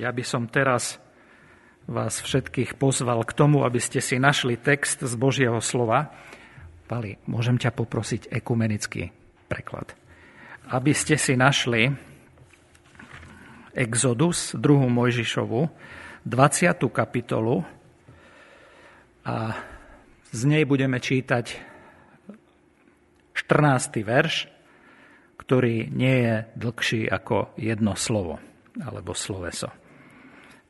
Ja by som teraz vás všetkých pozval k tomu, aby ste si našli text z Božieho slova. Pali, môžem ťa poprosiť ekumenický preklad. Aby ste si našli Exodus, 2. Mojžišovu, 20. kapitolu a z nej budeme čítať 14. verš, ktorý nie je dlhší ako jedno slovo alebo sloveso.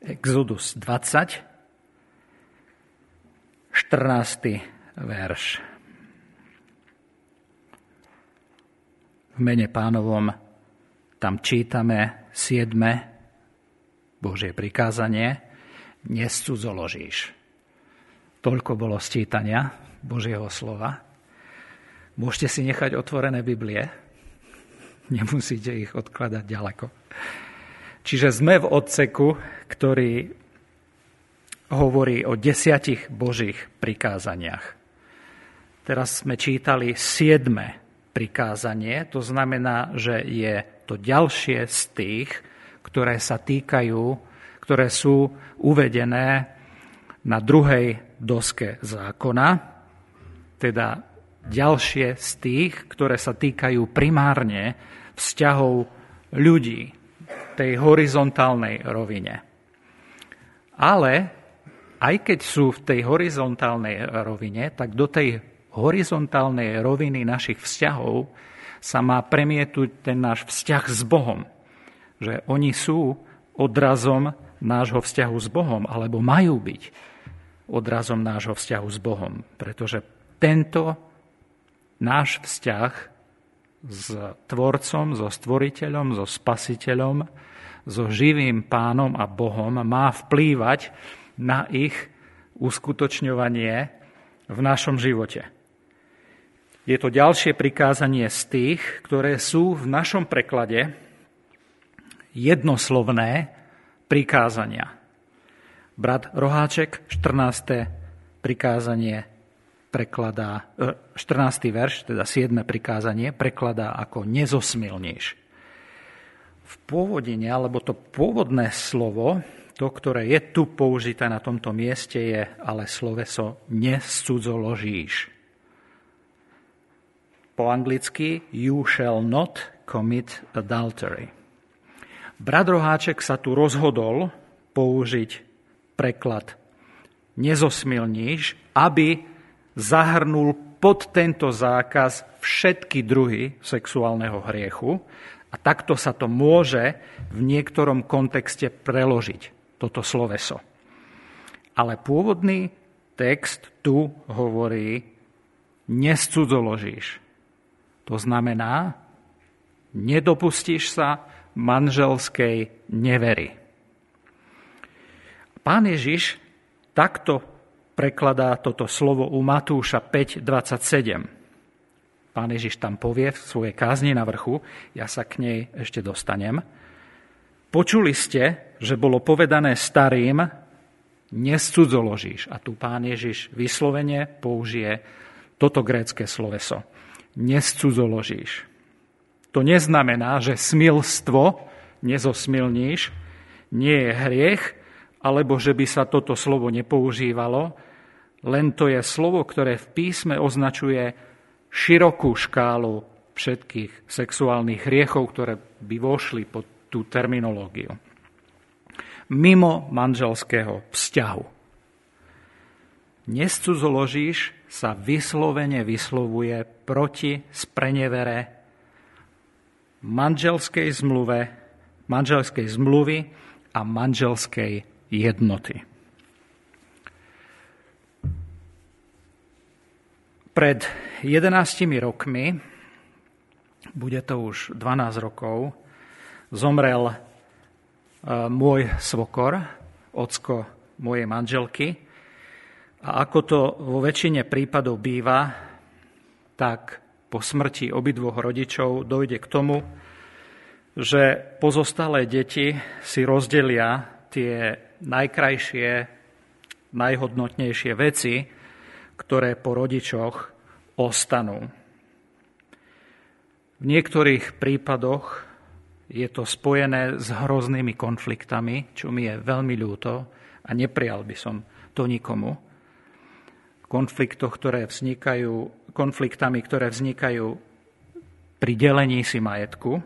Exodus 20, 14. verš. V mene pánovom tam čítame 7. Božie prikázanie, nescudzoložíš. Toľko bolo sčítania Božieho slova. Môžete si nechať otvorené Biblie, nemusíte ich odkladať ďaleko. Čiže sme v odseku, ktorý hovorí o desiatich Božích prikázaniach. Teraz sme čítali siedme prikázanie, to znamená, že je to ďalšie z tých, ktoré sa týkajú, ktoré sú uvedené na druhej doske zákona, teda ďalšie z tých, ktoré sa týkajú primárne vzťahov ľudí, tej horizontálnej rovine. Ale aj keď sú v tej horizontálnej rovine, tak do tej horizontálnej roviny našich vzťahov sa má premietuť ten náš vzťah s Bohom. Že oni sú odrazom nášho vzťahu s Bohom, alebo majú byť odrazom nášho vzťahu s Bohom. Pretože tento náš vzťah s Tvorcom, so Stvoriteľom, so Spasiteľom, so živým pánom a Bohom má vplývať na ich uskutočňovanie v našom živote. Je to ďalšie prikázanie z tých, ktoré sú v našom preklade jednoslovné prikázania. Brat Roháček 14. prikázanie prekladá, 14. E, verš, teda 7. prikázanie, prekladá ako nezosmilníš. V pôvodine, alebo to pôvodné slovo, to, ktoré je tu použité na tomto mieste, je ale sloveso nescudzoložíš. Po anglicky you shall not commit adultery. Brat Roháček sa tu rozhodol použiť preklad nezosmilníš, aby zahrnul pod tento zákaz všetky druhy sexuálneho hriechu a takto sa to môže v niektorom kontexte preložiť, toto sloveso. Ale pôvodný text tu hovorí nescudzoložíš. To znamená, nedopustíš sa manželskej nevery. Pán Ježiš takto prekladá toto slovo u Matúša 5.27. Pán Ježiš tam povie v svojej kázni na vrchu, ja sa k nej ešte dostanem. Počuli ste, že bolo povedané starým, nescudzoložíš. A tu pán Ježiš vyslovene použije toto grécké sloveso. Nescudzoložíš. To neznamená, že smilstvo, nezosmilníš, nie je hriech, alebo že by sa toto slovo nepoužívalo, len to je slovo, ktoré v písme označuje širokú škálu všetkých sexuálnych hriechov, ktoré by vošli pod tú terminológiu. Mimo manželského vzťahu. Nescudzoložíš sa vyslovene vyslovuje proti sprenevere manželskej zmluve, manželskej zmluvy a manželskej jednoty. Pred 11 rokmi, bude to už 12 rokov, zomrel e, môj svokor, ocko mojej manželky. A ako to vo väčšine prípadov býva, tak po smrti obidvoch rodičov dojde k tomu, že pozostalé deti si rozdelia tie najkrajšie, najhodnotnejšie veci, ktoré po rodičoch ostanú. V niektorých prípadoch Je to spojené s hroznými konfliktami, čo mi je veľmi ľúto a neprijal by som to nikomu. Konfliktoch, ktoré vznikajú, konfliktami, ktoré vznikajú pri delení si majetku.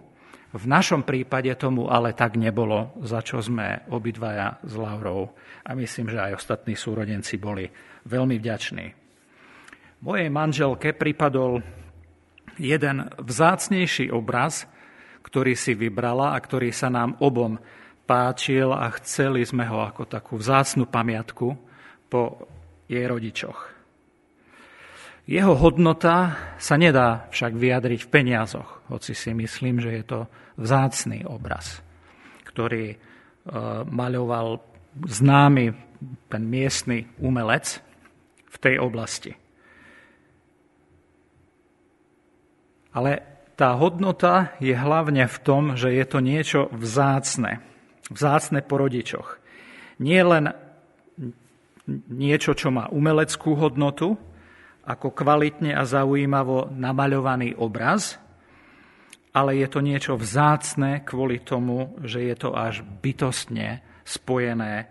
V našom prípade tomu ale tak nebolo, za čo sme obidvaja s Laurou a myslím, že aj ostatní súrodenci boli veľmi vďační. Mojej manželke pripadol jeden vzácnejší obraz, ktorý si vybrala a ktorý sa nám obom páčil a chceli sme ho ako takú vzácnu pamiatku po jej rodičoch. Jeho hodnota sa nedá však vyjadriť v peniazoch, hoci si myslím, že je to vzácný obraz, ktorý e, maľoval známy ten miestny umelec v tej oblasti. Ale tá hodnota je hlavne v tom, že je to niečo vzácne. Vzácne po rodičoch. Nie len niečo, čo má umeleckú hodnotu, ako kvalitne a zaujímavo namaľovaný obraz, ale je to niečo vzácne kvôli tomu, že je to až bytostne spojené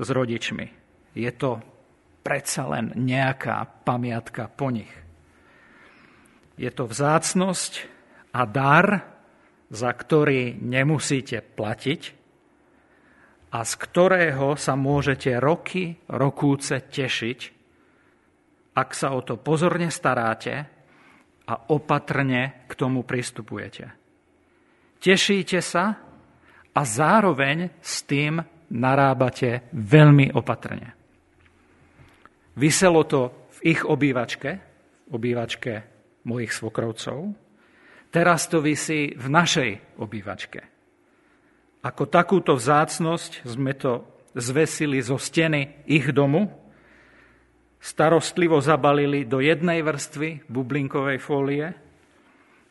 s rodičmi. Je to predsa len nejaká pamiatka po nich. Je to vzácnosť a dar, za ktorý nemusíte platiť a z ktorého sa môžete roky, rokúce tešiť, ak sa o to pozorne staráte a opatrne k tomu pristupujete. Tešíte sa a zároveň s tým narábate veľmi opatrne. Vyselo to v ich obývačke, v obývačke mojich svokrovcov, teraz to vysí v našej obývačke. Ako takúto vzácnosť sme to zvesili zo steny ich domu, starostlivo zabalili do jednej vrstvy bublinkovej fólie,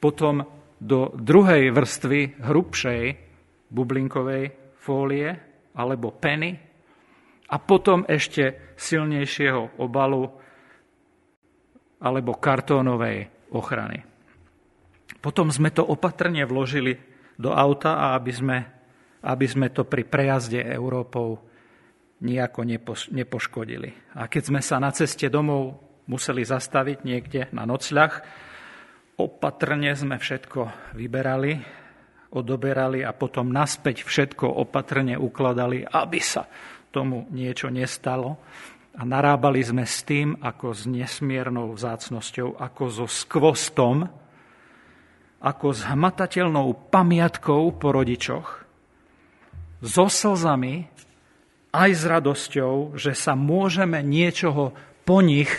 potom do druhej vrstvy hrubšej bublinkovej fólie alebo peny a potom ešte silnejšieho obalu alebo kartónovej ochrany. Potom sme to opatrne vložili do auta aby sme, aby sme to pri prejazde Európou nejako nepoškodili. A keď sme sa na ceste domov museli zastaviť niekde na nocľah, opatrne sme všetko vyberali, odoberali a potom naspäť všetko opatrne ukladali, aby sa tomu niečo nestalo. A narábali sme s tým ako s nesmiernou vzácnosťou, ako so skvostom, ako s hmatateľnou pamiatkou po rodičoch, so slzami, aj s radosťou, že sa môžeme niečoho po nich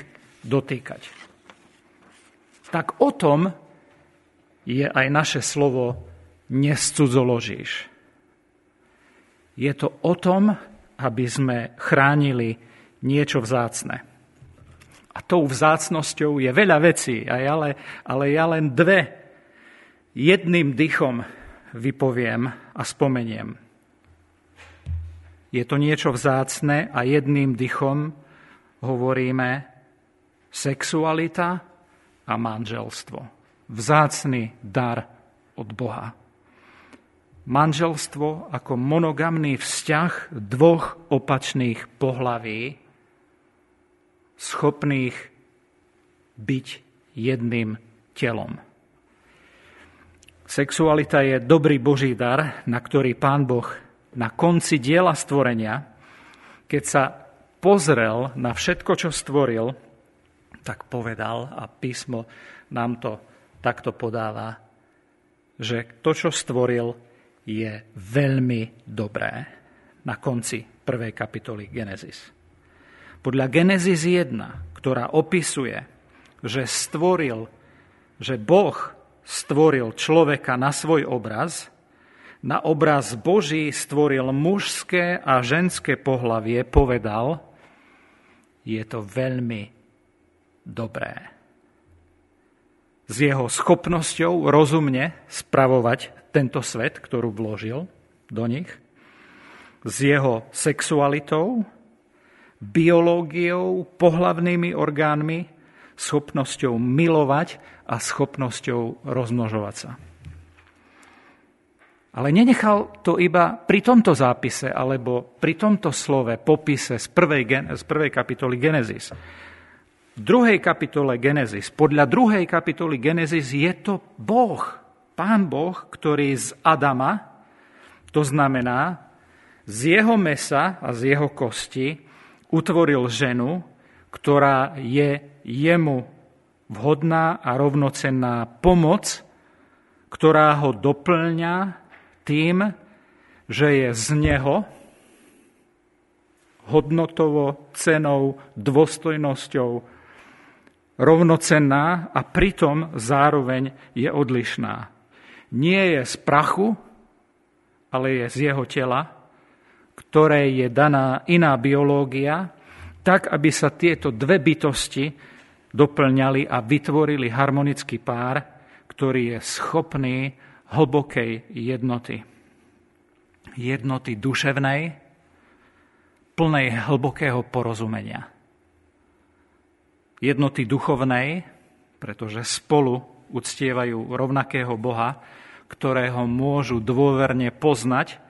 dotýkať. Tak o tom je aj naše slovo nescudzoložíš. Je to o tom, aby sme chránili niečo vzácne. A tou vzácnosťou je veľa vecí, ale, ale ja len dve jedným dychom vypoviem a spomeniem. Je to niečo vzácne a jedným dychom hovoríme sexualita a manželstvo. Vzácný dar od Boha. Manželstvo ako monogamný vzťah dvoch opačných pohlaví, schopných byť jedným telom. Sexualita je dobrý Boží dar, na ktorý Pán Boh na konci diela stvorenia, keď sa pozrel na všetko, čo stvoril, tak povedal, a písmo nám to takto podáva, že to, čo stvoril, je veľmi dobré na konci prvej kapitoly Genesis. Podľa Genesis 1, ktorá opisuje, že stvoril, že Boh stvoril človeka na svoj obraz, na obraz Boží stvoril mužské a ženské pohlavie, povedal, je to veľmi dobré. S jeho schopnosťou rozumne spravovať tento svet, ktorú vložil do nich, s jeho sexualitou, biológiou, pohlavnými orgánmi, schopnosťou milovať a schopnosťou rozmnožovať sa. Ale nenechal to iba pri tomto zápise alebo pri tomto slove, popise z prvej, z prvej kapitoly Genesis. V druhej kapitole Genesis, podľa druhej kapitoly Genesis je to Boh, Pán Boh, ktorý z Adama, to znamená z jeho mesa a z jeho kosti, utvoril ženu, ktorá je jemu vhodná a rovnocenná pomoc, ktorá ho doplňa tým, že je z neho hodnotovo, cenou, dôstojnosťou rovnocenná a pritom zároveň je odlišná. Nie je z prachu, ale je z jeho tela, ktoré je daná iná biológia, tak, aby sa tieto dve bytosti doplňali a vytvorili harmonický pár, ktorý je schopný hlbokej jednoty. Jednoty duševnej, plnej hlbokého porozumenia. Jednoty duchovnej, pretože spolu uctievajú rovnakého Boha, ktorého môžu dôverne poznať,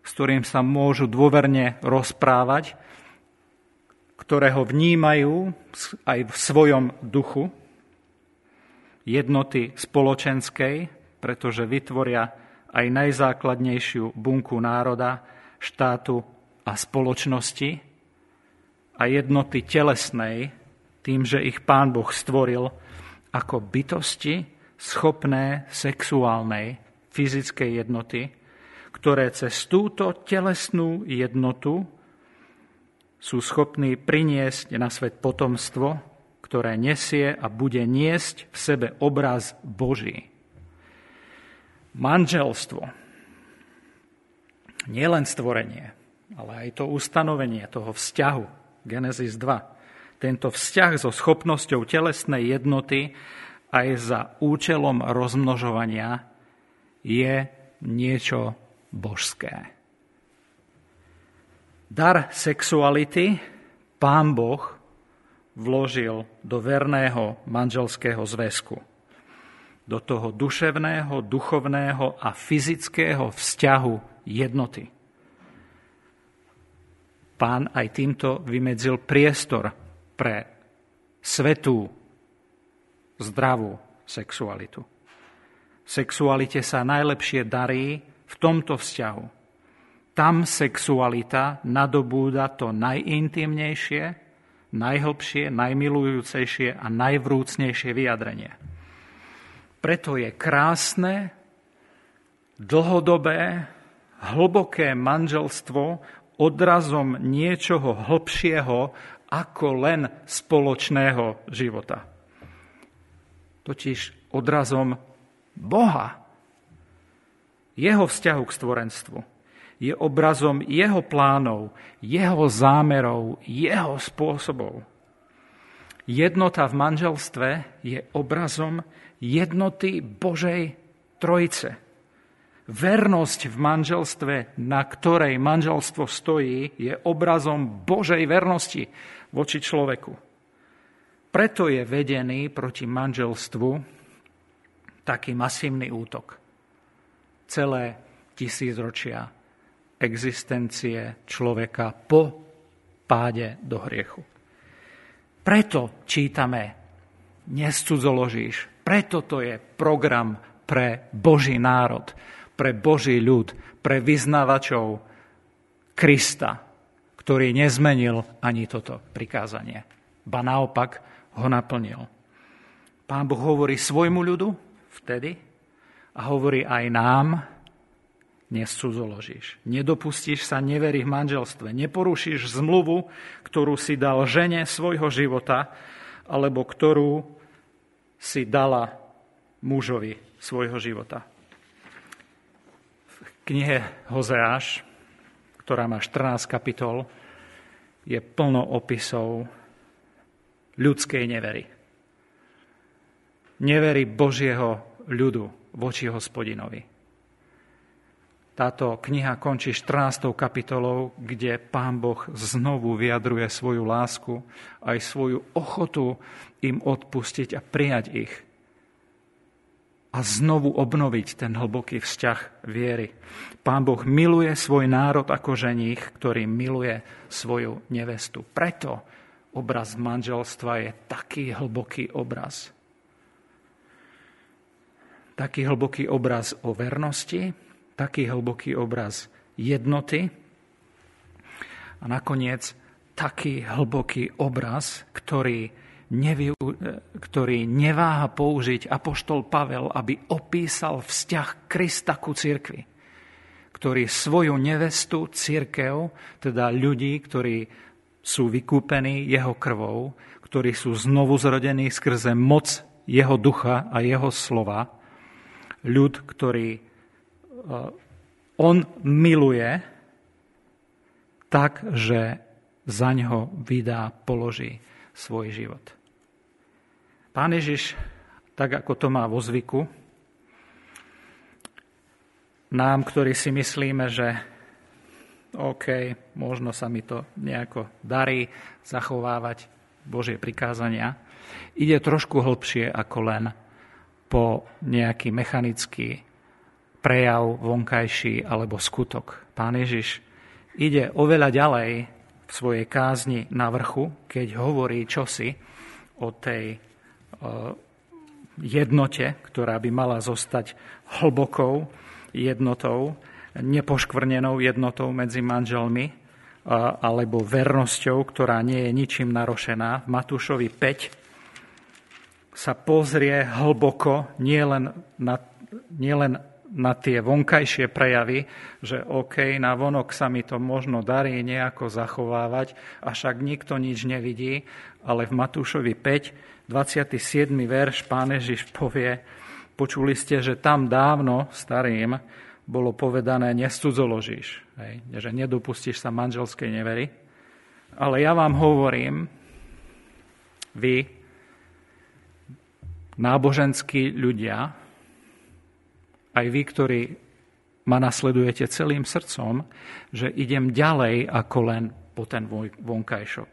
s ktorým sa môžu dôverne rozprávať, ktorého vnímajú aj v svojom duchu, jednoty spoločenskej, pretože vytvoria aj najzákladnejšiu bunku národa, štátu a spoločnosti a jednoty telesnej, tým, že ich Pán Boh stvoril ako bytosti schopné sexuálnej, fyzickej jednoty, ktoré cez túto telesnú jednotu sú schopní priniesť na svet potomstvo, ktoré nesie a bude niesť v sebe obraz Boží. Manželstvo. Nielen stvorenie, ale aj to ustanovenie toho vzťahu. Genesis 2. Tento vzťah so schopnosťou telesnej jednoty aj za účelom rozmnožovania je niečo božské. Dar sexuality pán Boh vložil do verného manželského zväzku do toho duševného, duchovného a fyzického vzťahu jednoty. Pán aj týmto vymedzil priestor pre svetú, zdravú sexualitu. Sexualite sa najlepšie darí v tomto vzťahu. Tam sexualita nadobúda to najintimnejšie, najhlbšie, najmilujúcejšie a najvrúcnejšie vyjadrenie. Preto je krásne, dlhodobé, hlboké manželstvo odrazom niečoho hlbšieho ako len spoločného života. Totiž odrazom Boha, jeho vzťahu k stvorenstvu. Je obrazom jeho plánov, jeho zámerov, jeho spôsobov. Jednota v manželstve je obrazom jednoty Božej Trojice. Vernosť v manželstve, na ktorej manželstvo stojí, je obrazom Božej vernosti voči človeku. Preto je vedený proti manželstvu taký masívny útok. Celé tisícročia existencie človeka po páde do hriechu. Preto čítame, nescudzoložíš, preto to je program pre Boží národ, pre Boží ľud, pre vyznávačov Krista, ktorý nezmenil ani toto prikázanie. Ba naopak ho naplnil. Pán Boh hovorí svojmu ľudu vtedy a hovorí aj nám, nescudzoložíš. Nedopustíš sa neverí v manželstve. Neporušíš zmluvu, ktorú si dal žene svojho života, alebo ktorú si dala mužovi svojho života. V knihe Hozeáš, ktorá má 14 kapitol, je plno opisov ľudskej nevery. Nevery Božieho ľudu voči hospodinovi. Táto kniha končí 14. kapitolou, kde pán Boh znovu vyjadruje svoju lásku, aj svoju ochotu im odpustiť a prijať ich. a znovu obnoviť ten hlboký vzťah viery. Pán Boh miluje svoj národ ako ženích, ktorý miluje svoju nevestu. Preto obraz manželstva je taký hlboký obraz. Taký hlboký obraz o vernosti, taký hlboký obraz jednoty a nakoniec taký hlboký obraz, ktorý nevy, ktorý neváha použiť apoštol Pavel, aby opísal vzťah Krista ku cirkvi, ktorý svoju nevestu, církev, teda ľudí, ktorí sú vykúpení jeho krvou, ktorí sú znovu zrodení skrze moc jeho ducha a jeho slova, ľud, ktorý e, on miluje tak, že za ňo vydá, položí svoj život. Pán Ježiš, tak ako to má vo zvyku, nám, ktorí si myslíme, že OK, možno sa mi to nejako darí zachovávať Božie prikázania, ide trošku hlbšie ako len po nejaký mechanický prejav vonkajší alebo skutok. Pán Ježiš ide oveľa ďalej v svojej kázni na vrchu, keď hovorí čosi o tej Eh, jednote, ktorá by mala zostať hlbokou jednotou, nepoškvrnenou jednotou medzi manželmi, alebo vernosťou, ktorá nie je ničím narošená. V Matúšovi 5 sa pozrie hlboko nielen na, nielen na tie vonkajšie prejavy, že OK, na vonok sa mi to možno darí nejako zachovávať, a však nikto nič nevidí, ale v Matúšovi 5 27. verš pán Ježiš povie, počuli ste, že tam dávno, starým, bolo povedané, nescudzoložíš, hej, že nedopustíš sa manželskej nevery. Ale ja vám hovorím, vy, náboženskí ľudia, aj vy, ktorí ma nasledujete celým srdcom, že idem ďalej ako len po ten vonkajšok.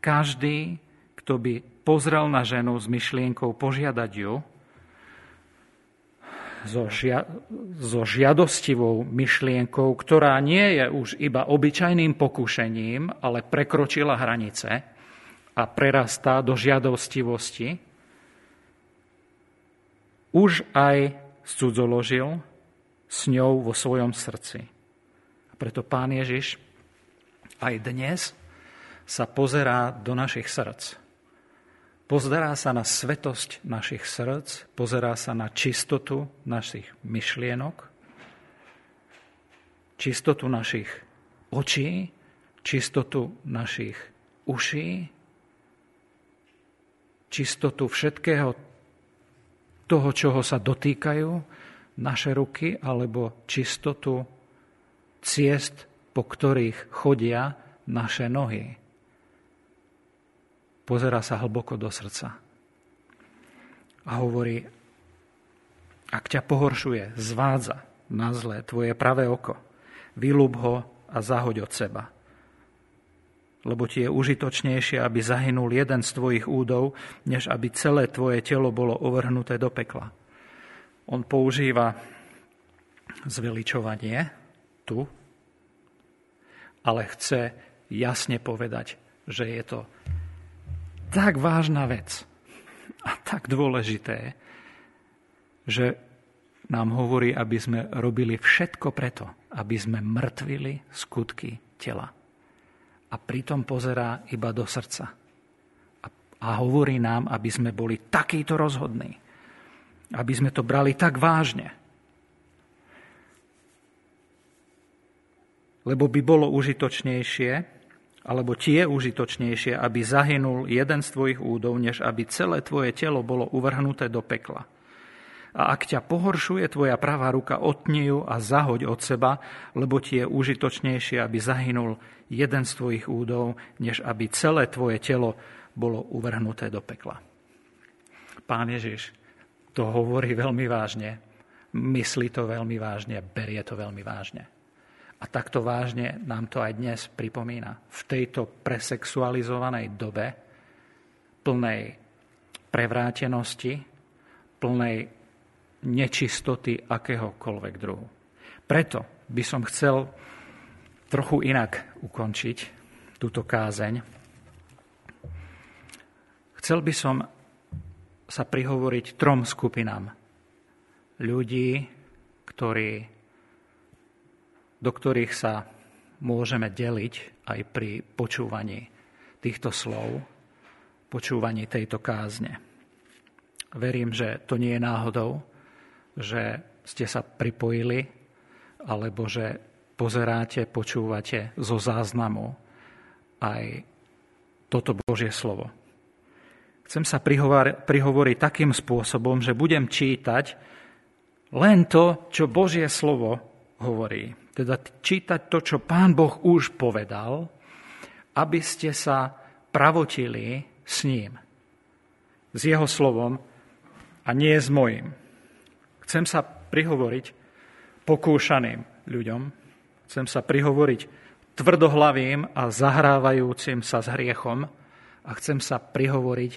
Každý, kto by pozrel na ženu s myšlienkou požiadať ju, so, žia- so žiadostivou myšlienkou, ktorá nie je už iba obyčajným pokušením, ale prekročila hranice a prerastá do žiadostivosti, už aj cudzoložil s ňou vo svojom srdci. A preto Pán Ježiš aj dnes sa pozerá do našich srdc Pozerá sa na svetosť našich srdc, pozerá sa na čistotu našich myšlienok, čistotu našich očí, čistotu našich uší, čistotu všetkého toho, čoho sa dotýkajú naše ruky, alebo čistotu ciest, po ktorých chodia naše nohy pozera sa hlboko do srdca a hovorí, ak ťa pohoršuje, zvádza na zlé tvoje pravé oko, vylúb ho a zahoď od seba. Lebo ti je užitočnejšie, aby zahynul jeden z tvojich údov, než aby celé tvoje telo bolo ovrhnuté do pekla. On používa zveličovanie tu, ale chce jasne povedať, že je to tak vážna vec a tak dôležité, že nám hovorí, aby sme robili všetko preto, aby sme mrtvili skutky tela. A pritom pozerá iba do srdca. A, hovorí nám, aby sme boli takýto rozhodní. Aby sme to brali tak vážne. Lebo by bolo užitočnejšie, alebo ti je užitočnejšie, aby zahynul jeden z tvojich údov, než aby celé tvoje telo bolo uvrhnuté do pekla. A ak ťa pohoršuje tvoja pravá ruka, otni ju a zahoď od seba, lebo ti je užitočnejšie, aby zahynul jeden z tvojich údov, než aby celé tvoje telo bolo uvrhnuté do pekla. Pán Ježiš to hovorí veľmi vážne, myslí to veľmi vážne, berie to veľmi vážne. A takto vážne nám to aj dnes pripomína. V tejto presexualizovanej dobe, plnej prevrátenosti, plnej nečistoty akéhokoľvek druhu. Preto by som chcel trochu inak ukončiť túto kázeň. Chcel by som sa prihovoriť trom skupinám ľudí, ktorí, do ktorých sa môžeme deliť aj pri počúvaní týchto slov, počúvaní tejto kázne. Verím, že to nie je náhodou, že ste sa pripojili, alebo že pozeráte, počúvate zo záznamu aj toto Božie slovo. Chcem sa prihovoriť takým spôsobom, že budem čítať len to, čo Božie slovo hovorí. Teda čítať to, čo Pán Boh už povedal, aby ste sa pravotili s ním. S jeho slovom a nie s mojim. Chcem sa prihovoriť pokúšaným ľuďom, chcem sa prihovoriť tvrdohlavým a zahrávajúcim sa s hriechom a chcem sa prihovoriť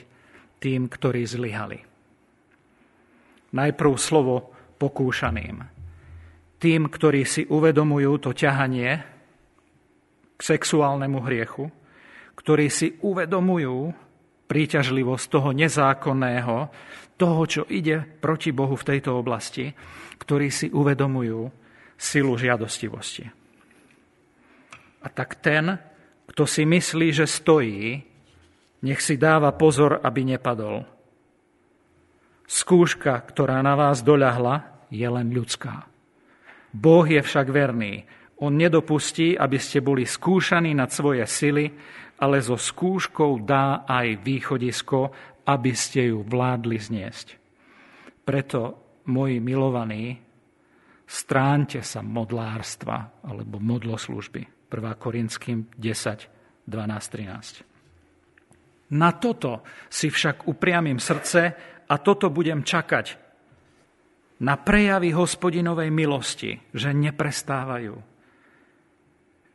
tým, ktorí zlyhali. Najprv slovo pokúšaným. Tým, ktorí si uvedomujú to ťahanie k sexuálnemu hriechu, ktorí si uvedomujú príťažlivosť toho nezákonného, toho, čo ide proti Bohu v tejto oblasti, ktorí si uvedomujú silu žiadostivosti. A tak ten, kto si myslí, že stojí, nech si dáva pozor, aby nepadol. Skúška, ktorá na vás doľahla, je len ľudská. Boh je však verný. On nedopustí, aby ste boli skúšaní nad svoje sily, ale so skúškou dá aj východisko, aby ste ju vládli zniesť. Preto, moji milovaní, stránte sa modlárstva alebo modloslužby. 1. Korinským 10, 12, 13. Na toto si však upriamím srdce a toto budem čakať. Na prejavy hospodinovej milosti, že neprestávajú.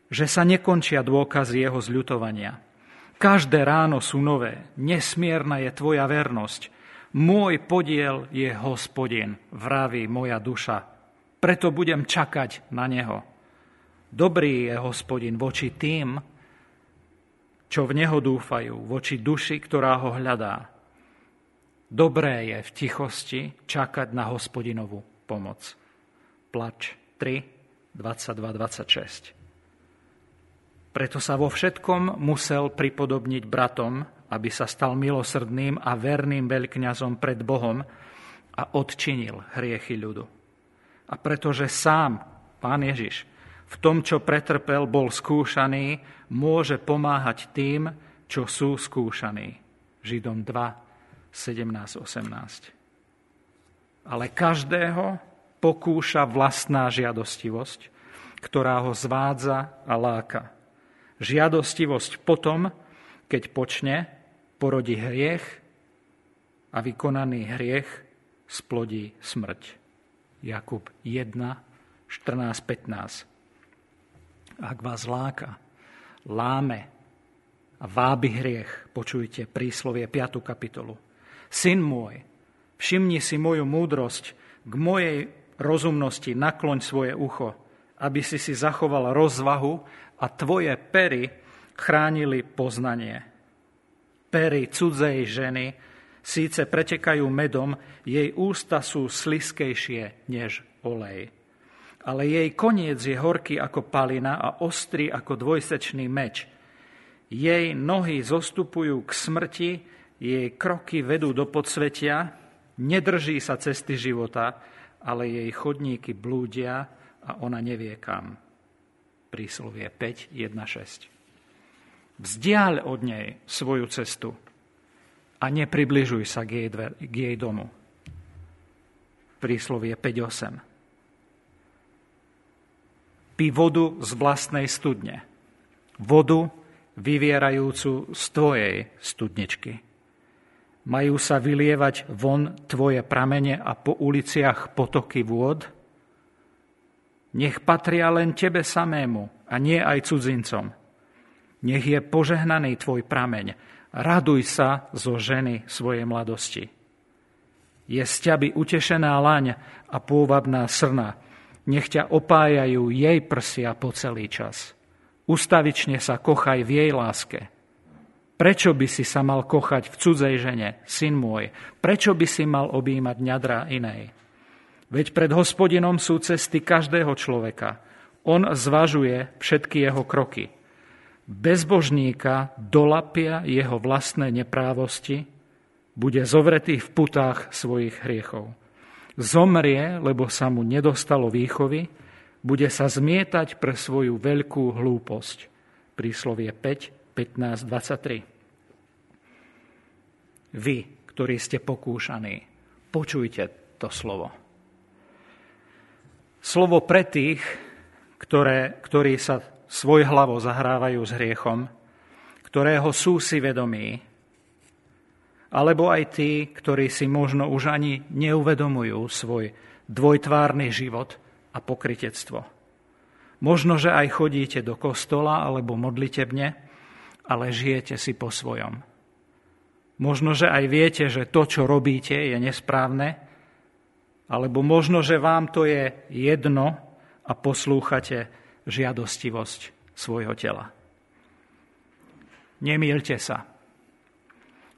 Že sa nekončia dôkazy jeho zľutovania. Každé ráno sú nové. Nesmierna je tvoja vernosť. Môj podiel je hospodin, vraví moja duša. Preto budem čakať na neho. Dobrý je hospodin voči tým, čo v Neho dúfajú, voči duši, ktorá ho hľadá. Dobré je v tichosti čakať na hospodinovú pomoc. Plač 3, 22, 26. Preto sa vo všetkom musel pripodobniť bratom, aby sa stal milosrdným a verným veľkňazom pred Bohom a odčinil hriechy ľudu. A pretože sám, Pán Ježiš, v tom, čo pretrpel, bol skúšaný, môže pomáhať tým, čo sú skúšaní. Židom 2, 17, 18. Ale každého pokúša vlastná žiadostivosť, ktorá ho zvádza a láka. Žiadostivosť potom, keď počne, porodí hriech a vykonaný hriech splodí smrť. Jakub 1, 14, 15 ak vás láka, láme a vábi hriech, počujte príslovie 5. kapitolu. Syn môj, všimni si moju múdrosť, k mojej rozumnosti nakloň svoje ucho, aby si si zachoval rozvahu a tvoje pery chránili poznanie. Pery cudzej ženy síce pretekajú medom, jej ústa sú sliskejšie než olej ale jej koniec je horký ako palina a ostrý ako dvojsečný meč. Jej nohy zostupujú k smrti, jej kroky vedú do podsvetia, nedrží sa cesty života, ale jej chodníky blúdia a ona nevie kam. Príslovie 5, 1, 6. Vzdiaľ od nej svoju cestu a nepribližuj sa k jej, dver, k jej domu. Príslovie 5, 8 Pí vodu z vlastnej studne. Vodu vyvierajúcu z tvojej studničky. Majú sa vylievať von tvoje pramene a po uliciach potoky vôd? Nech patria len tebe samému a nie aj cudzincom. Nech je požehnaný tvoj prameň. Raduj sa zo ženy svojej mladosti. Je z ťaby utešená laň a pôvabná srna. Nech ťa opájajú jej prsia po celý čas. Ustavične sa kochaj v jej láske. Prečo by si sa mal kochať v cudzej žene, syn môj? Prečo by si mal objímať ňadra inej? Veď pred hospodinom sú cesty každého človeka. On zvažuje všetky jeho kroky. Bezbožníka dolapia jeho vlastné neprávosti, bude zovretý v putách svojich hriechov. Zomrie, lebo sa mu nedostalo výchovy, bude sa zmietať pre svoju veľkú hlúposť. Príslovie 5, 15, 23. Vy, ktorí ste pokúšaní, počujte to slovo. Slovo pre tých, ktoré, ktorí sa svoj hlavo zahrávajú s hriechom, ktorého sú si vedomí, alebo aj tí, ktorí si možno už ani neuvedomujú svoj dvojtvárny život a pokritectvo. Možno, že aj chodíte do kostola alebo modlitebne, ale žijete si po svojom. Možno, že aj viete, že to, čo robíte, je nesprávne, alebo možno, že vám to je jedno a poslúchate žiadostivosť svojho tela. Nemýlte sa.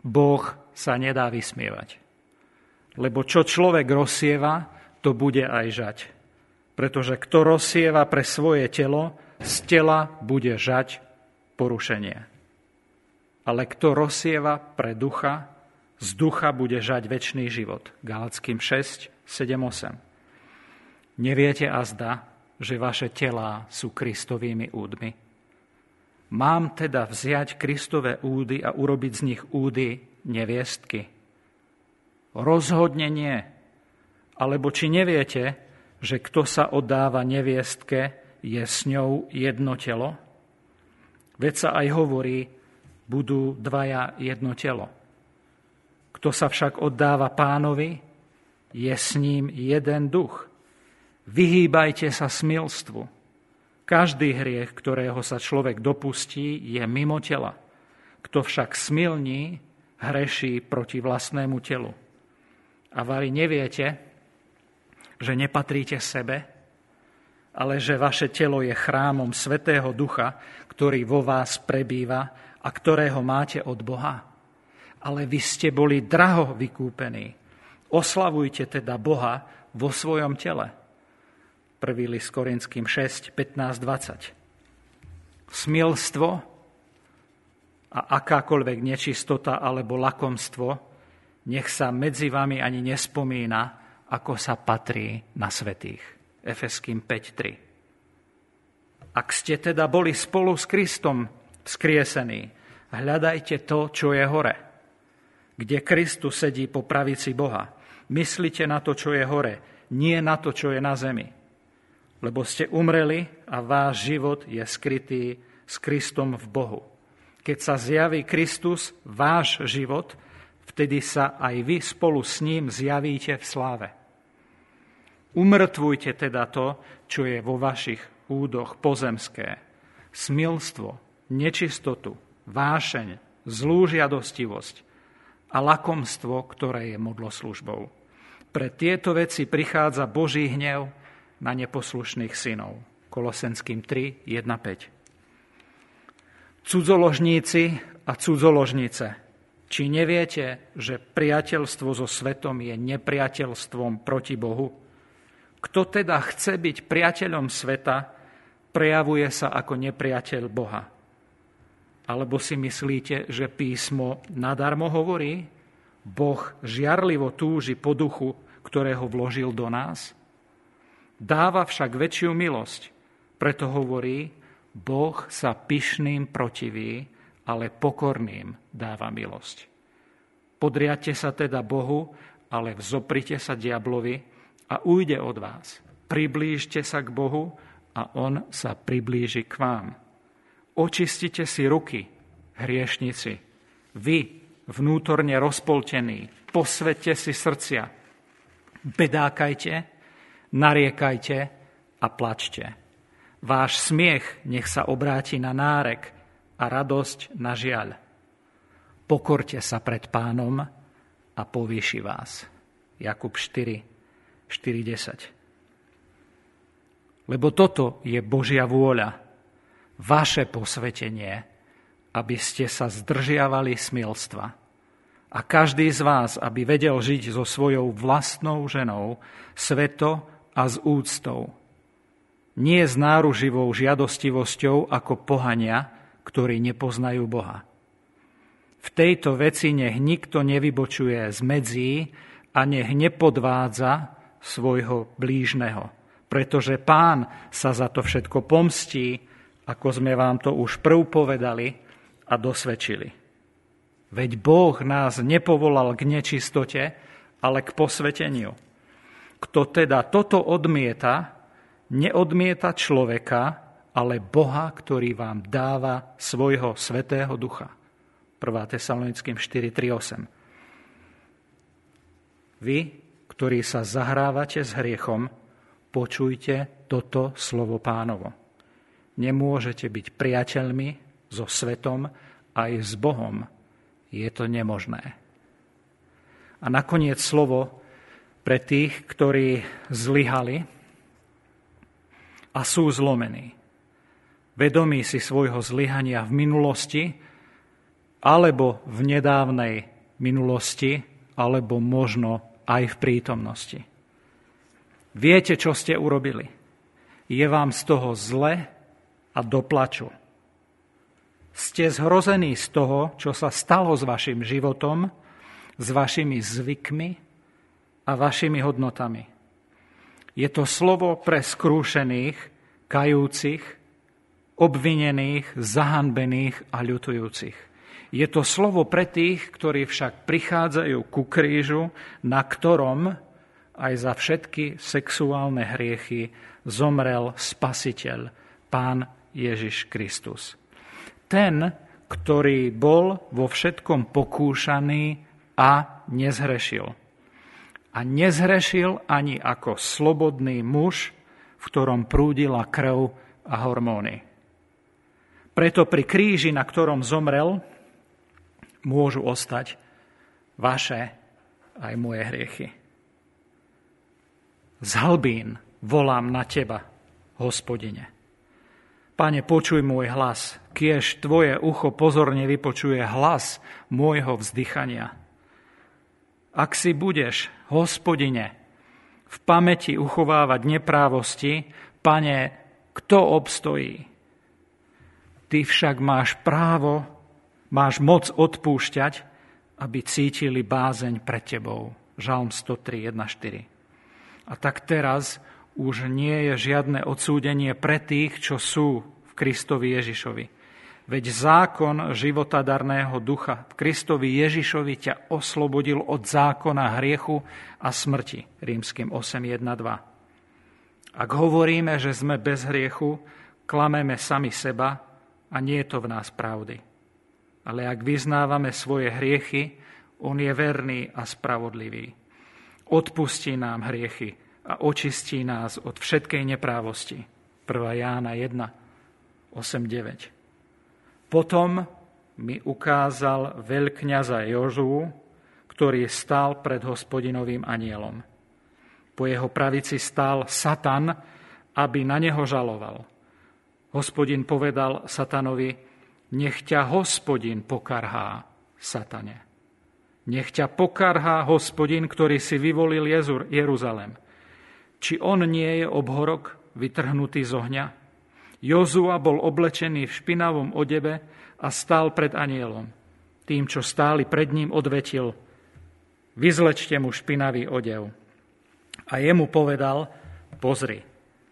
Boh sa nedá vysmievať. Lebo čo človek rozsieva, to bude aj žať. Pretože kto rozsieva pre svoje telo, z tela bude žať porušenie. Ale kto rozsieva pre ducha, z ducha bude žať väčší život. Galackým 6, 7, 8. Neviete azda, že vaše telá sú Kristovými údmi? Mám teda vziať Kristové údy a urobiť z nich údy neviestky? Rozhodne nie. Alebo či neviete, že kto sa oddáva neviestke, je s ňou jedno telo? Veď sa aj hovorí, budú dvaja jedno telo. Kto sa však oddáva pánovi, je s ním jeden duch. Vyhýbajte sa smilstvu. Každý hriech, ktorého sa človek dopustí, je mimo tela. Kto však smilní, hreší proti vlastnému telu. A vari neviete, že nepatríte sebe, ale že vaše telo je chrámom Svetého Ducha, ktorý vo vás prebýva a ktorého máte od Boha. Ale vy ste boli draho vykúpení. Oslavujte teda Boha vo svojom tele. 1. list Korinským 6, 15, 20. Smilstvo a akákoľvek nečistota alebo lakomstvo, nech sa medzi vami ani nespomína, ako sa patrí na svetých. Efeským 5.3. Ak ste teda boli spolu s Kristom vzkriesení, hľadajte to, čo je hore, kde Kristus sedí po pravici Boha. Myslite na to, čo je hore, nie na to, čo je na zemi. Lebo ste umreli a váš život je skrytý s Kristom v Bohu. Keď sa zjaví Kristus, váš život, vtedy sa aj vy spolu s ním zjavíte v sláve. Umrtvujte teda to, čo je vo vašich údoch pozemské. Smilstvo, nečistotu, vášeň, zlú žiadostivosť a lakomstvo, ktoré je modloslužbou. Pre tieto veci prichádza Boží hnev na neposlušných synov. Kolosenským 3, 1, 5 cudzoložníci a cudzoložnice. Či neviete, že priateľstvo so svetom je nepriateľstvom proti Bohu? Kto teda chce byť priateľom sveta, prejavuje sa ako nepriateľ Boha. Alebo si myslíte, že písmo nadarmo hovorí? Boh žiarlivo túži po duchu, ktorého vložil do nás? Dáva však väčšiu milosť, preto hovorí, Boh sa pyšným protiví, ale pokorným dáva milosť. Podriate sa teda Bohu, ale vzoprite sa diablovi a ujde od vás. Priblížte sa k Bohu a On sa priblíži k vám. Očistite si ruky, hriešnici. Vy, vnútorne rozpoltení, posvete si srdcia. Bedákajte, nariekajte a plačte. Váš smiech nech sa obráti na nárek a radosť na žiaľ. Pokorte sa pred pánom a povýši vás. Jakub 4, 4.10. Lebo toto je Božia vôľa, vaše posvetenie, aby ste sa zdržiavali smilstva. A každý z vás, aby vedel žiť so svojou vlastnou ženou, sveto a s úctou. Nie s náruživou žiadostivosťou ako pohania, ktorí nepoznajú Boha. V tejto veci nech nikto nevybočuje z medzí a nech nepodvádza svojho blížneho. Pretože pán sa za to všetko pomstí, ako sme vám to už prv povedali a dosvedčili. Veď Boh nás nepovolal k nečistote, ale k posveteniu. Kto teda toto odmieta, neodmieta človeka, ale Boha, ktorý vám dáva svojho svetého ducha. 1. Tesalonickým 4.3.8. Vy, ktorí sa zahrávate s hriechom, počujte toto slovo pánovo. Nemôžete byť priateľmi so svetom aj s Bohom. Je to nemožné. A nakoniec slovo pre tých, ktorí zlyhali a sú zlomení. Vedomí si svojho zlyhania v minulosti, alebo v nedávnej minulosti, alebo možno aj v prítomnosti. Viete, čo ste urobili. Je vám z toho zle a doplaču. Ste zhrození z toho, čo sa stalo s vašim životom, s vašimi zvykmi a vašimi hodnotami. Je to slovo pre skrúšených, kajúcich, obvinených, zahanbených a ľutujúcich. Je to slovo pre tých, ktorí však prichádzajú ku krížu, na ktorom aj za všetky sexuálne hriechy zomrel Spasiteľ, Pán Ježiš Kristus. Ten, ktorý bol vo všetkom pokúšaný a nezhrešil. A nezhrešil ani ako slobodný muž, v ktorom prúdila krv a hormóny. Preto pri kríži, na ktorom zomrel, môžu ostať vaše aj moje hriechy. Z hlbín volám na teba, hospodine. Pane, počuj môj hlas, kiež tvoje ucho pozorne vypočuje hlas môjho vzdychania. Ak si budeš, hospodine, v pamäti uchovávať neprávosti, pane, kto obstojí? Ty však máš právo Máš moc odpúšťať, aby cítili bázeň pred tebou. Žalm 103, 1, 4. A tak teraz už nie je žiadne odsúdenie pre tých, čo sú v Kristovi Ježišovi. Veď zákon životadarného ducha v Kristovi Ježišovi ťa oslobodil od zákona hriechu a smrti. Rímským 8, 1, 2. Ak hovoríme, že sme bez hriechu, klameme sami seba a nie je to v nás pravdy. Ale ak vyznávame svoje hriechy, on je verný a spravodlivý. Odpustí nám hriechy a očistí nás od všetkej neprávosti. 1. Jána 1, 8, 9. Potom mi ukázal veľkňaza Jožu, ktorý stál pred hospodinovým anielom. Po jeho pravici stál Satan, aby na neho žaloval. Hospodin povedal Satanovi, nech ťa hospodin pokarhá, satane. Nech ťa pokarhá hospodin, ktorý si vyvolil Jeruzalem. Či on nie je obhorok vytrhnutý z ohňa? Jozua bol oblečený v špinavom odebe a stál pred anielom. Tým, čo stáli pred ním, odvetil, vyzlečte mu špinavý odev. A jemu povedal, pozri,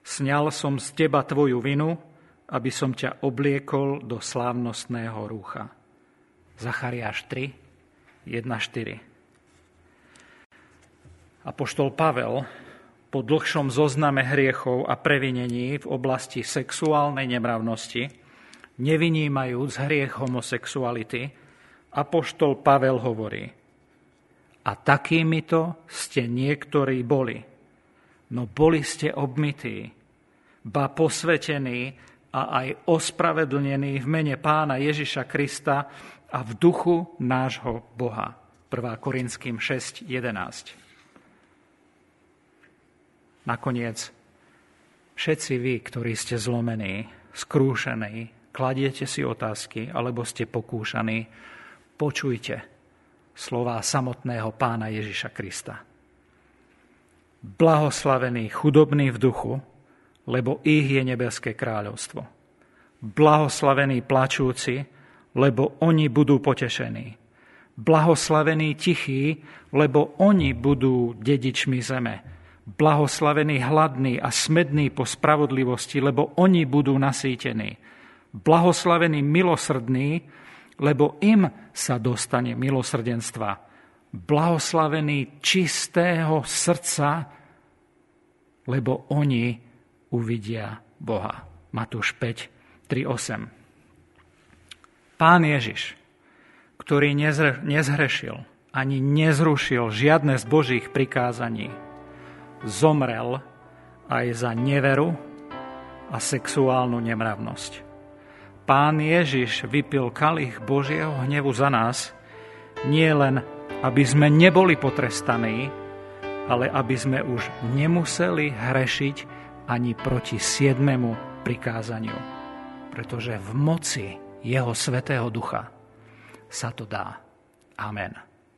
sňal som z teba tvoju vinu aby som ťa obliekol do slávnostného rúcha. Zachariáš 3, 1, 4. Apoštol Pavel po dlhšom zozname hriechov a previnení v oblasti sexuálnej nemravnosti, nevinímajúc hriech homosexuality, Apoštol Pavel hovorí, a takýmito ste niektorí boli, no boli ste obmytí, ba posvetení a aj ospravedlnený v mene pána Ježiša Krista a v duchu nášho Boha. 1. Korinským 6.11. Nakoniec, všetci vy, ktorí ste zlomení, skrúšení, kladiete si otázky alebo ste pokúšaní, počujte slová samotného pána Ježiša Krista. Blahoslavení chudobní v duchu, lebo ich je nebeské kráľovstvo. Blahoslavení plačúci, lebo oni budú potešení. Blahoslavení tichí, lebo oni budú dedičmi zeme. Blahoslavení hladní a smední po spravodlivosti, lebo oni budú nasýtení. Blahoslavení milosrdní, lebo im sa dostane milosrdenstva. Blahoslavení čistého srdca, lebo oni uvidia Boha. Matúš 5, 3, 8. Pán Ježiš, ktorý nezhrešil ani nezrušil žiadne z Božích prikázaní, zomrel aj za neveru a sexuálnu nemravnosť. Pán Ježiš vypil kalich Božieho hnevu za nás, nie len aby sme neboli potrestaní, ale aby sme už nemuseli hrešiť ani proti siedmemu prikázaniu. Pretože v moci Jeho Svetého Ducha sa to dá. Amen.